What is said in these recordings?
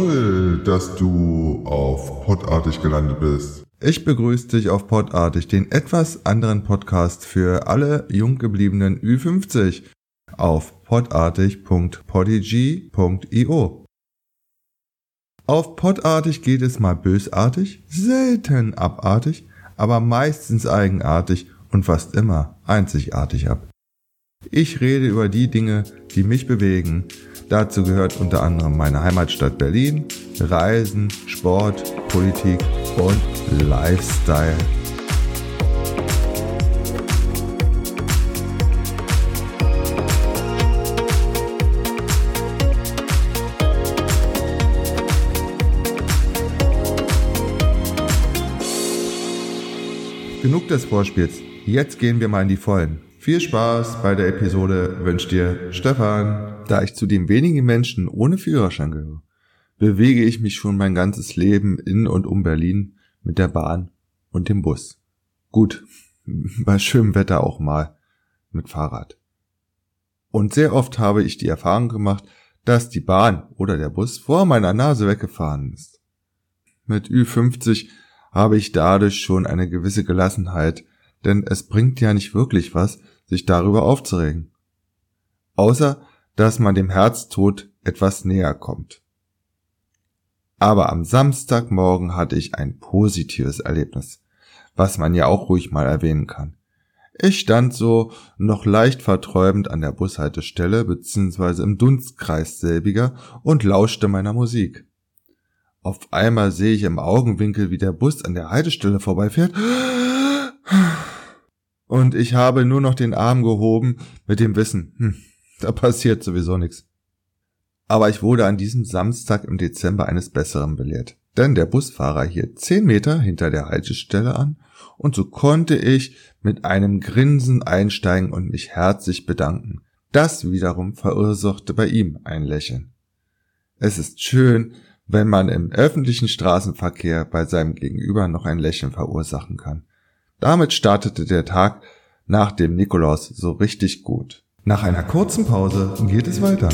Toll, dass du auf Podartig gelandet bist. Ich begrüße dich auf Podartig, den etwas anderen Podcast für alle jung gebliebenen Ü50 auf podartig.podigy.io. Auf Podartig geht es mal bösartig, selten abartig, aber meistens eigenartig und fast immer einzigartig ab. Ich rede über die Dinge, die mich bewegen. Dazu gehört unter anderem meine Heimatstadt Berlin, Reisen, Sport, Politik und Lifestyle. Genug des Vorspiels. Jetzt gehen wir mal in die Vollen. Viel Spaß bei der Episode wünscht dir Stefan. Da ich zu den wenigen Menschen ohne Führerschein gehöre, bewege ich mich schon mein ganzes Leben in und um Berlin mit der Bahn und dem Bus. Gut, bei schönem Wetter auch mal mit Fahrrad. Und sehr oft habe ich die Erfahrung gemacht, dass die Bahn oder der Bus vor meiner Nase weggefahren ist. Mit Ü50 habe ich dadurch schon eine gewisse Gelassenheit, denn es bringt ja nicht wirklich was, sich darüber aufzuregen. Außer, dass man dem Herztod etwas näher kommt. Aber am Samstagmorgen hatte ich ein positives Erlebnis, was man ja auch ruhig mal erwähnen kann. Ich stand so noch leicht verträumend an der Bushaltestelle bzw. im Dunstkreis selbiger und lauschte meiner Musik. Auf einmal sehe ich im Augenwinkel, wie der Bus an der Haltestelle vorbeifährt und ich habe nur noch den Arm gehoben mit dem Wissen, hm, da passiert sowieso nichts. Aber ich wurde an diesem Samstag im Dezember eines Besseren belehrt. Denn der Busfahrer hielt zehn Meter hinter der Haltestelle an und so konnte ich mit einem Grinsen einsteigen und mich herzlich bedanken. Das wiederum verursachte bei ihm ein Lächeln. Es ist schön, wenn man im öffentlichen Straßenverkehr bei seinem Gegenüber noch ein Lächeln verursachen kann. Damit startete der Tag nach dem Nikolaus so richtig gut. Nach einer kurzen Pause geht es weiter.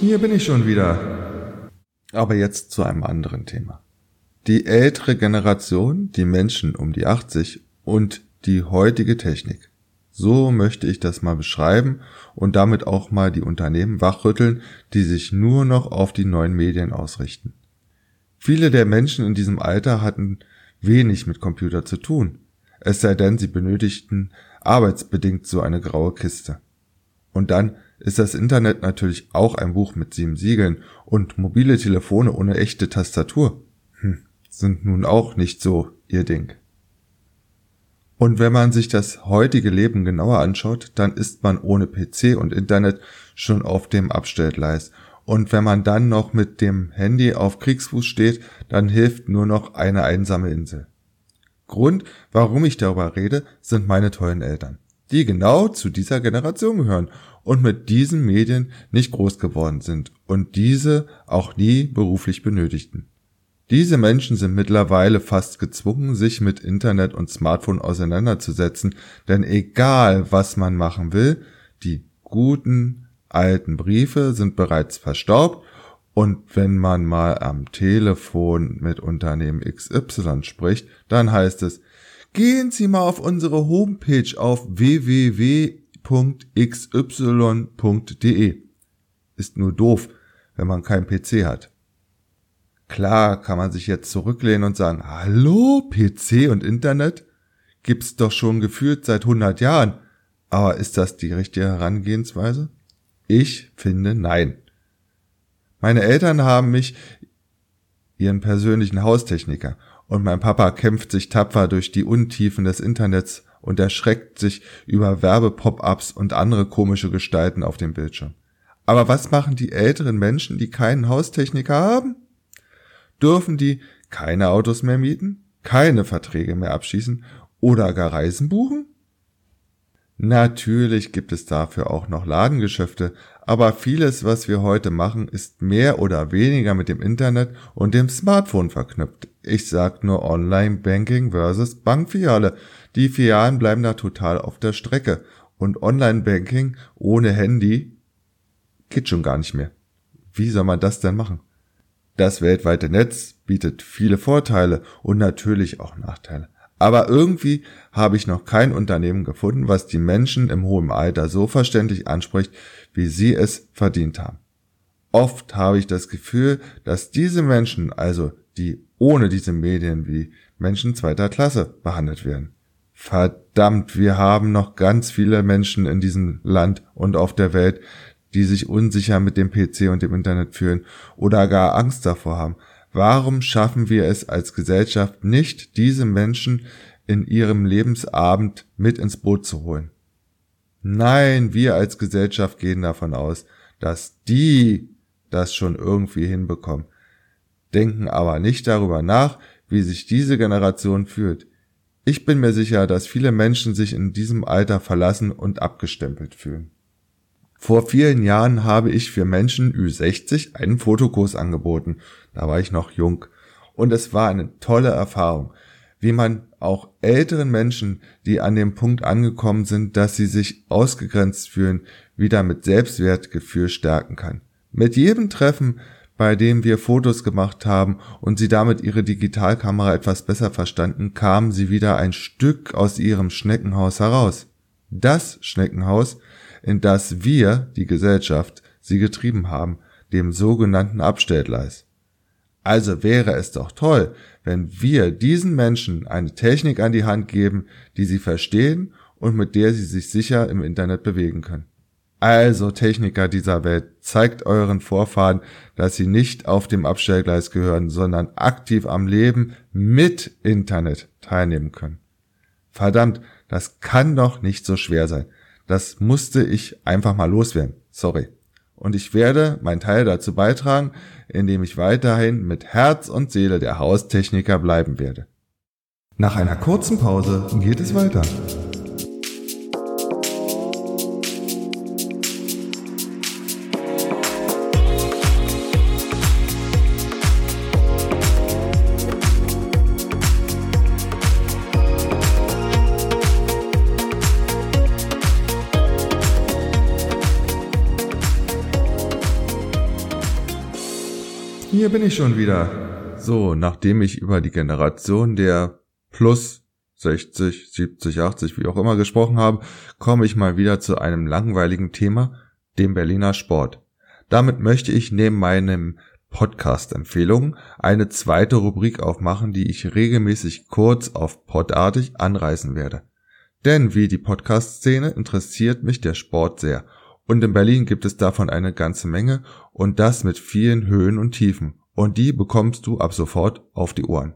Hier bin ich schon wieder. Aber jetzt zu einem anderen Thema. Die ältere Generation, die Menschen um die 80 und die heutige Technik. So möchte ich das mal beschreiben und damit auch mal die Unternehmen wachrütteln, die sich nur noch auf die neuen Medien ausrichten. Viele der Menschen in diesem Alter hatten wenig mit Computer zu tun, es sei denn, sie benötigten arbeitsbedingt so eine graue Kiste. Und dann ist das Internet natürlich auch ein Buch mit sieben Siegeln und mobile Telefone ohne echte Tastatur sind nun auch nicht so ihr Ding. Und wenn man sich das heutige Leben genauer anschaut, dann ist man ohne PC und Internet schon auf dem Abstellgleis. Und wenn man dann noch mit dem Handy auf Kriegsfuß steht, dann hilft nur noch eine einsame Insel. Grund, warum ich darüber rede, sind meine tollen Eltern, die genau zu dieser Generation gehören und mit diesen Medien nicht groß geworden sind und diese auch nie beruflich benötigten. Diese Menschen sind mittlerweile fast gezwungen, sich mit Internet und Smartphone auseinanderzusetzen, denn egal was man machen will, die guten alten Briefe sind bereits verstaubt und wenn man mal am Telefon mit Unternehmen XY spricht, dann heißt es, gehen Sie mal auf unsere Homepage auf www www.xy.de. Ist nur doof, wenn man keinen PC hat. Klar kann man sich jetzt zurücklehnen und sagen, hallo, PC und Internet? Gibt's doch schon gefühlt seit 100 Jahren. Aber ist das die richtige Herangehensweise? Ich finde nein. Meine Eltern haben mich ihren persönlichen Haustechniker und mein Papa kämpft sich tapfer durch die Untiefen des Internets und erschreckt sich über Werbepop-ups und andere komische Gestalten auf dem Bildschirm. Aber was machen die älteren Menschen, die keinen Haustechniker haben? Dürfen die keine Autos mehr mieten, keine Verträge mehr abschließen oder gar Reisen buchen? Natürlich gibt es dafür auch noch Ladengeschäfte, aber vieles, was wir heute machen, ist mehr oder weniger mit dem Internet und dem Smartphone verknüpft. Ich sag nur Online-Banking versus Bankfiliale. Die Filialen bleiben da total auf der Strecke. Und Online-Banking ohne Handy geht schon gar nicht mehr. Wie soll man das denn machen? Das weltweite Netz bietet viele Vorteile und natürlich auch Nachteile. Aber irgendwie habe ich noch kein Unternehmen gefunden, was die Menschen im hohen Alter so verständlich anspricht, wie sie es verdient haben. Oft habe ich das Gefühl, dass diese Menschen, also die ohne diese Medien wie Menschen zweiter Klasse behandelt werden. Verdammt, wir haben noch ganz viele Menschen in diesem Land und auf der Welt, die sich unsicher mit dem PC und dem Internet fühlen oder gar Angst davor haben, Warum schaffen wir es als Gesellschaft nicht, diese Menschen in ihrem Lebensabend mit ins Boot zu holen? Nein, wir als Gesellschaft gehen davon aus, dass die das schon irgendwie hinbekommen, denken aber nicht darüber nach, wie sich diese Generation fühlt. Ich bin mir sicher, dass viele Menschen sich in diesem Alter verlassen und abgestempelt fühlen. Vor vielen Jahren habe ich für Menschen Ü60 einen Fotokurs angeboten. Da war ich noch jung. Und es war eine tolle Erfahrung, wie man auch älteren Menschen, die an dem Punkt angekommen sind, dass sie sich ausgegrenzt fühlen, wieder mit Selbstwertgefühl stärken kann. Mit jedem Treffen, bei dem wir Fotos gemacht haben und sie damit ihre Digitalkamera etwas besser verstanden, kamen sie wieder ein Stück aus ihrem Schneckenhaus heraus. Das Schneckenhaus, in das wir, die Gesellschaft, sie getrieben haben, dem sogenannten Abstellgleis. Also wäre es doch toll, wenn wir diesen Menschen eine Technik an die Hand geben, die sie verstehen und mit der sie sich sicher im Internet bewegen können. Also Techniker dieser Welt, zeigt euren Vorfahren, dass sie nicht auf dem Abstellgleis gehören, sondern aktiv am Leben mit Internet teilnehmen können. Verdammt, das kann doch nicht so schwer sein. Das musste ich einfach mal loswerden. Sorry. Und ich werde meinen Teil dazu beitragen, indem ich weiterhin mit Herz und Seele der Haustechniker bleiben werde. Nach einer kurzen Pause geht es weiter. Bin ich schon wieder. So, nachdem ich über die Generation der plus 60, 70, 80, wie auch immer gesprochen habe, komme ich mal wieder zu einem langweiligen Thema, dem Berliner Sport. Damit möchte ich neben meinem Podcast-Empfehlungen eine zweite Rubrik aufmachen, die ich regelmäßig kurz auf podartig anreißen werde. Denn wie die Podcast-Szene interessiert mich der Sport sehr und in Berlin gibt es davon eine ganze Menge und das mit vielen Höhen und Tiefen. Und die bekommst du ab sofort auf die Ohren.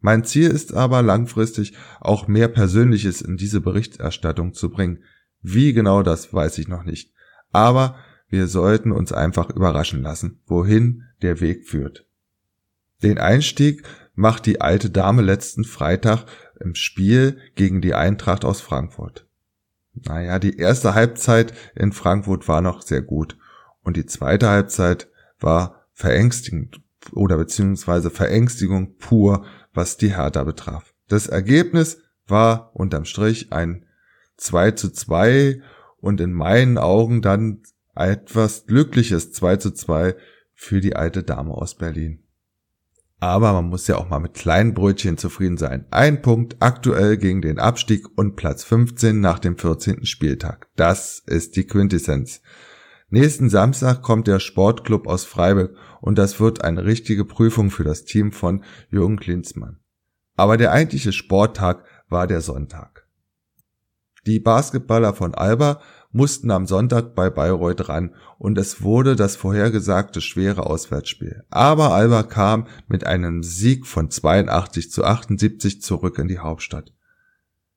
Mein Ziel ist aber langfristig auch mehr Persönliches in diese Berichterstattung zu bringen. Wie genau das weiß ich noch nicht. Aber wir sollten uns einfach überraschen lassen, wohin der Weg führt. Den Einstieg macht die alte Dame letzten Freitag im Spiel gegen die Eintracht aus Frankfurt. Naja, die erste Halbzeit in Frankfurt war noch sehr gut und die zweite Halbzeit war verängstigend oder beziehungsweise Verängstigung pur, was die Hertha betraf. Das Ergebnis war unterm Strich ein 2 zu 2 und in meinen Augen dann etwas glückliches 2 zu 2 für die alte Dame aus Berlin. Aber man muss ja auch mal mit kleinen Brötchen zufrieden sein. Ein Punkt aktuell gegen den Abstieg und Platz 15 nach dem 14. Spieltag. Das ist die Quintessenz. Nächsten Samstag kommt der Sportclub aus Freiburg und das wird eine richtige Prüfung für das Team von Jürgen Klinsmann. Aber der eigentliche Sporttag war der Sonntag. Die Basketballer von Alba mussten am Sonntag bei Bayreuth ran und es wurde das vorhergesagte schwere Auswärtsspiel. Aber Alba kam mit einem Sieg von 82 zu 78 zurück in die Hauptstadt.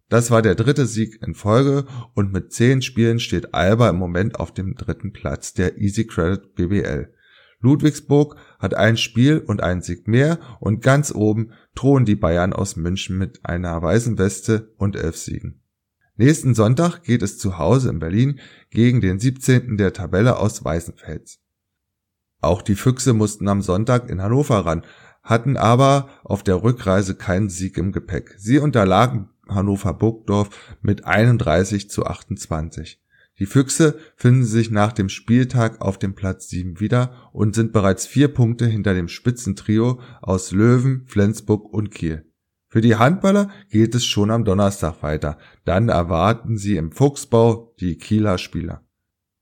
Das war der dritte Sieg in Folge und mit zehn Spielen steht Alba im Moment auf dem dritten Platz der Easy Credit BBL. Ludwigsburg hat ein Spiel und einen Sieg mehr und ganz oben drohen die Bayern aus München mit einer weißen Weste und elf Siegen. Nächsten Sonntag geht es zu Hause in Berlin gegen den 17. der Tabelle aus Weißenfels. Auch die Füchse mussten am Sonntag in Hannover ran, hatten aber auf der Rückreise keinen Sieg im Gepäck. Sie unterlagen Hannover Burgdorf mit 31 zu 28. Die Füchse finden sich nach dem Spieltag auf dem Platz 7 wieder und sind bereits vier Punkte hinter dem Spitzentrio aus Löwen, Flensburg und Kiel. Für die Handballer geht es schon am Donnerstag weiter. Dann erwarten sie im Fuchsbau die Kieler Spieler.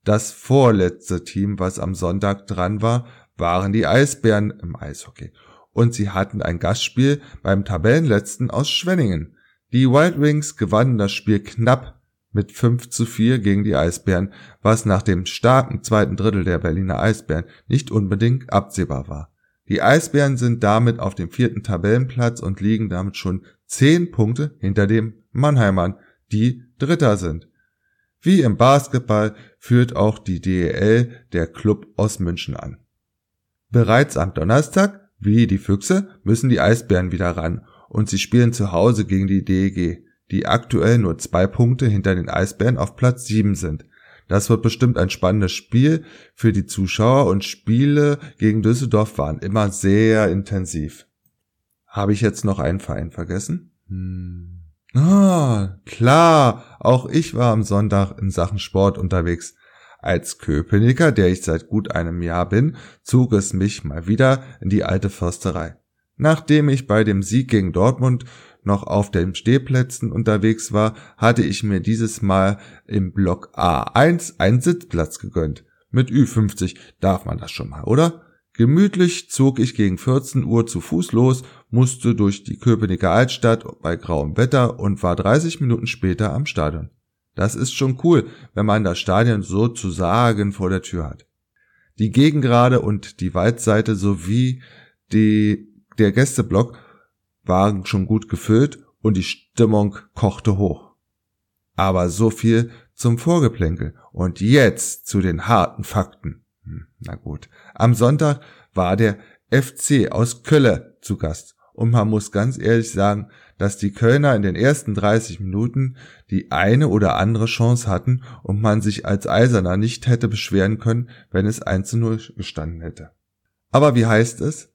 Das vorletzte Team, was am Sonntag dran war, waren die Eisbären im Eishockey. Und sie hatten ein Gastspiel beim Tabellenletzten aus Schwenningen. Die Wild Wings gewannen das Spiel knapp mit 5 zu 4 gegen die Eisbären, was nach dem starken zweiten Drittel der Berliner Eisbären nicht unbedingt absehbar war. Die Eisbären sind damit auf dem vierten Tabellenplatz und liegen damit schon 10 Punkte hinter dem Mannheimern, die Dritter sind. Wie im Basketball führt auch die DEL der Club aus München an. Bereits am Donnerstag, wie die Füchse, müssen die Eisbären wieder ran und sie spielen zu Hause gegen die DEG die aktuell nur zwei Punkte hinter den Eisbären auf Platz 7 sind. Das wird bestimmt ein spannendes Spiel für die Zuschauer und Spiele gegen Düsseldorf waren immer sehr intensiv. Habe ich jetzt noch einen Verein vergessen? Hm. Ah, klar, auch ich war am Sonntag in Sachen Sport unterwegs. Als Köpenicker, der ich seit gut einem Jahr bin, zog es mich mal wieder in die alte Försterei. Nachdem ich bei dem Sieg gegen Dortmund noch auf den Stehplätzen unterwegs war, hatte ich mir dieses Mal im Block A1 einen Sitzplatz gegönnt. Mit Ü50 darf man das schon mal, oder? Gemütlich zog ich gegen 14 Uhr zu Fuß los, musste durch die Köpenicker Altstadt bei grauem Wetter und war 30 Minuten später am Stadion. Das ist schon cool, wenn man das Stadion sozusagen vor der Tür hat. Die Gegengrade und die Waldseite sowie die, der Gästeblock waren schon gut gefüllt und die Stimmung kochte hoch. Aber so viel zum Vorgeplänkel und jetzt zu den harten Fakten. Hm, na gut. Am Sonntag war der FC aus Kölle zu Gast und man muss ganz ehrlich sagen, dass die Kölner in den ersten 30 Minuten die eine oder andere Chance hatten und man sich als Eiserner nicht hätte beschweren können, wenn es 1 zu 0 gestanden hätte. Aber wie heißt es?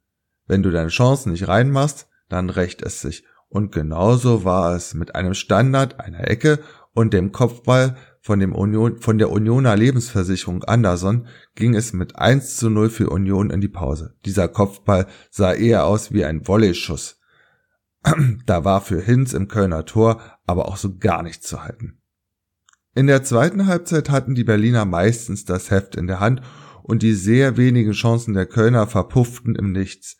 Wenn du deine Chancen nicht reinmachst, dann rächt es sich. Und genauso war es mit einem Standard, einer Ecke und dem Kopfball von, dem Union, von der Unioner Lebensversicherung Anderson ging es mit 1 zu 0 für Union in die Pause. Dieser Kopfball sah eher aus wie ein Volley-Schuss. da war für Hinz im Kölner Tor aber auch so gar nichts zu halten. In der zweiten Halbzeit hatten die Berliner meistens das Heft in der Hand und die sehr wenigen Chancen der Kölner verpufften im Nichts.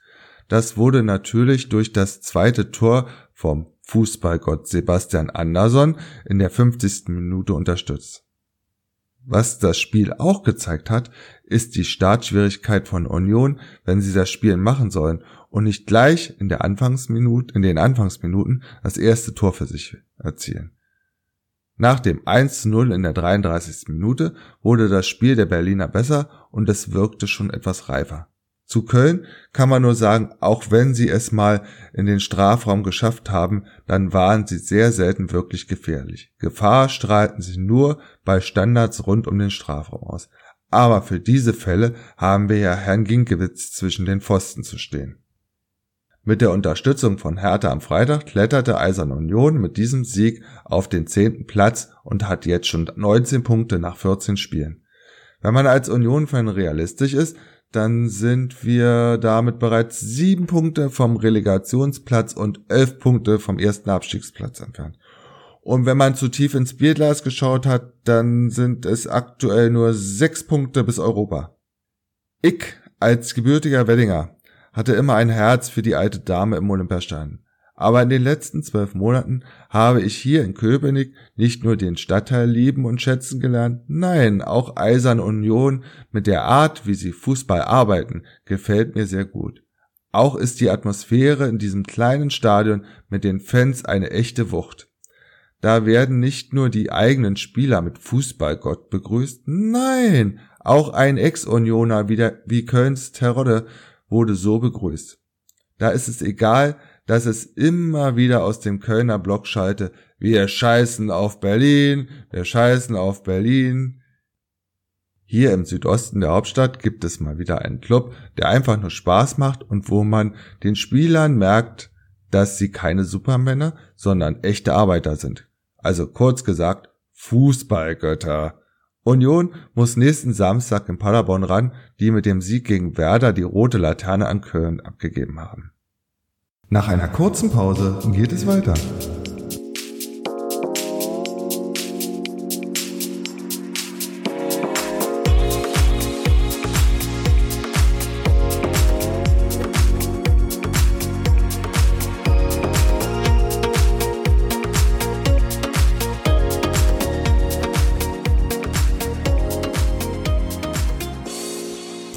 Das wurde natürlich durch das zweite Tor vom Fußballgott Sebastian Andersson in der 50. Minute unterstützt. Was das Spiel auch gezeigt hat, ist die Startschwierigkeit von Union, wenn sie das Spiel machen sollen und nicht gleich in der Anfangsminute, in den Anfangsminuten das erste Tor für sich erzielen. Nach dem 1-0 in der 33. Minute wurde das Spiel der Berliner besser und es wirkte schon etwas reifer. Zu Köln kann man nur sagen, auch wenn sie es mal in den Strafraum geschafft haben, dann waren sie sehr selten wirklich gefährlich. Gefahr strahlten sie nur bei Standards rund um den Strafraum aus. Aber für diese Fälle haben wir ja Herrn Ginkewitz zwischen den Pfosten zu stehen. Mit der Unterstützung von Hertha am Freitag kletterte Eisern Union mit diesem Sieg auf den zehnten Platz und hat jetzt schon 19 Punkte nach 14 Spielen. Wenn man als Union-Fan realistisch ist, dann sind wir damit bereits sieben Punkte vom Relegationsplatz und elf Punkte vom ersten Abstiegsplatz entfernt. Und wenn man zu tief ins Bierglas geschaut hat, dann sind es aktuell nur sechs Punkte bis Europa. Ich als gebürtiger Weddinger hatte immer ein Herz für die alte Dame im Olympiastadion. Aber in den letzten zwölf Monaten habe ich hier in Köpenick nicht nur den Stadtteil lieben und schätzen gelernt, nein, auch Eisern Union mit der Art, wie sie Fußball arbeiten, gefällt mir sehr gut. Auch ist die Atmosphäre in diesem kleinen Stadion mit den Fans eine echte Wucht. Da werden nicht nur die eigenen Spieler mit Fußballgott begrüßt, nein, auch ein Ex-Unioner wie, wie Kölns Terodde wurde so begrüßt. Da ist es egal, dass es immer wieder aus dem Kölner Block schalte, wir scheißen auf Berlin, wir scheißen auf Berlin. Hier im Südosten der Hauptstadt gibt es mal wieder einen Club, der einfach nur Spaß macht und wo man den Spielern merkt, dass sie keine Supermänner, sondern echte Arbeiter sind. Also kurz gesagt, Fußballgötter. Union muss nächsten Samstag in Paderborn ran, die mit dem Sieg gegen Werder die rote Laterne an Köln abgegeben haben. Nach einer kurzen Pause geht es weiter.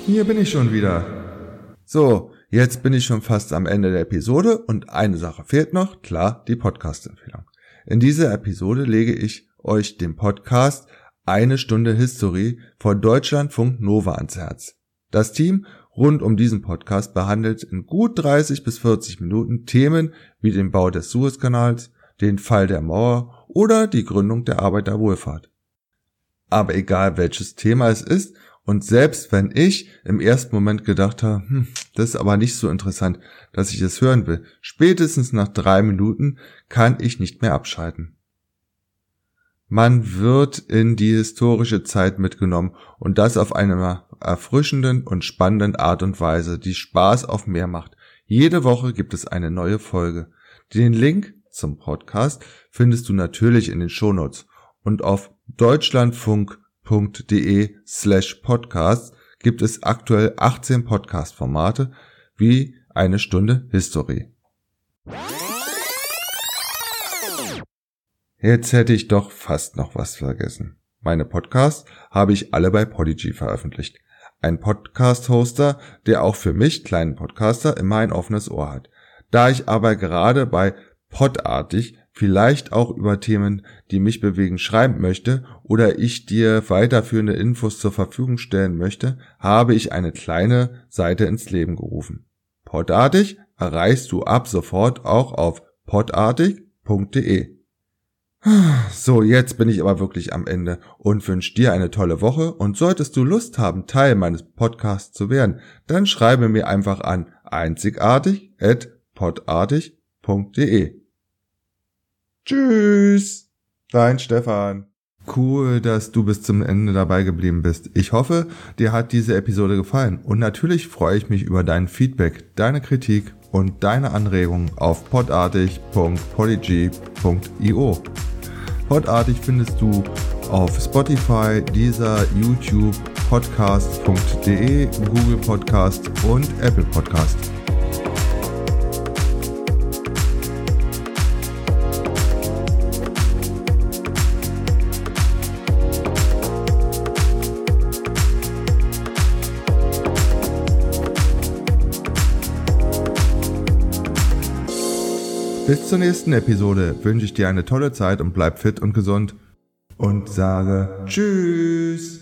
Hier bin ich schon wieder. So, jetzt bin ich schon fast am Ende der Episode und eine Sache fehlt noch, klar, die Podcast-Empfehlung. In dieser Episode lege ich euch den Podcast Eine Stunde History von Deutschlandfunk Nova ans Herz. Das Team rund um diesen Podcast behandelt in gut 30 bis 40 Minuten Themen wie den Bau des Suezkanals, den Fall der Mauer oder die Gründung der Arbeiterwohlfahrt. Aber egal welches Thema es ist und selbst wenn ich im ersten Moment gedacht habe, hm, das ist aber nicht so interessant, dass ich es hören will, spätestens nach drei Minuten kann ich nicht mehr abschalten. Man wird in die historische Zeit mitgenommen und das auf eine erfrischenden und spannenden Art und Weise, die Spaß auf mehr macht. Jede Woche gibt es eine neue Folge. Den Link zum Podcast findest du natürlich in den Shownotes und auf Deutschlandfunk podcast.de slash podcast gibt es aktuell 18 Podcast-Formate wie eine Stunde History. Jetzt hätte ich doch fast noch was vergessen. Meine Podcasts habe ich alle bei Podigy veröffentlicht. Ein Podcast-Hoster, der auch für mich, kleinen Podcaster, immer ein offenes Ohr hat. Da ich aber gerade bei Podartig vielleicht auch über Themen, die mich bewegen, schreiben möchte oder ich dir weiterführende Infos zur Verfügung stellen möchte, habe ich eine kleine Seite ins Leben gerufen. Podartig erreichst du ab sofort auch auf podartig.de. So, jetzt bin ich aber wirklich am Ende und wünsche dir eine tolle Woche und solltest du Lust haben, Teil meines Podcasts zu werden, dann schreibe mir einfach an einzigartig at podartig.de. Tschüss, dein Stefan. Cool, dass du bis zum Ende dabei geblieben bist. Ich hoffe, dir hat diese Episode gefallen und natürlich freue ich mich über dein Feedback, deine Kritik und deine Anregungen auf podartig.polyg.io. Podartig findest du auf Spotify, dieser YouTube, podcast.de, Google Podcast und Apple Podcast. Bis zur nächsten Episode wünsche ich dir eine tolle Zeit und bleib fit und gesund und sage Tschüss.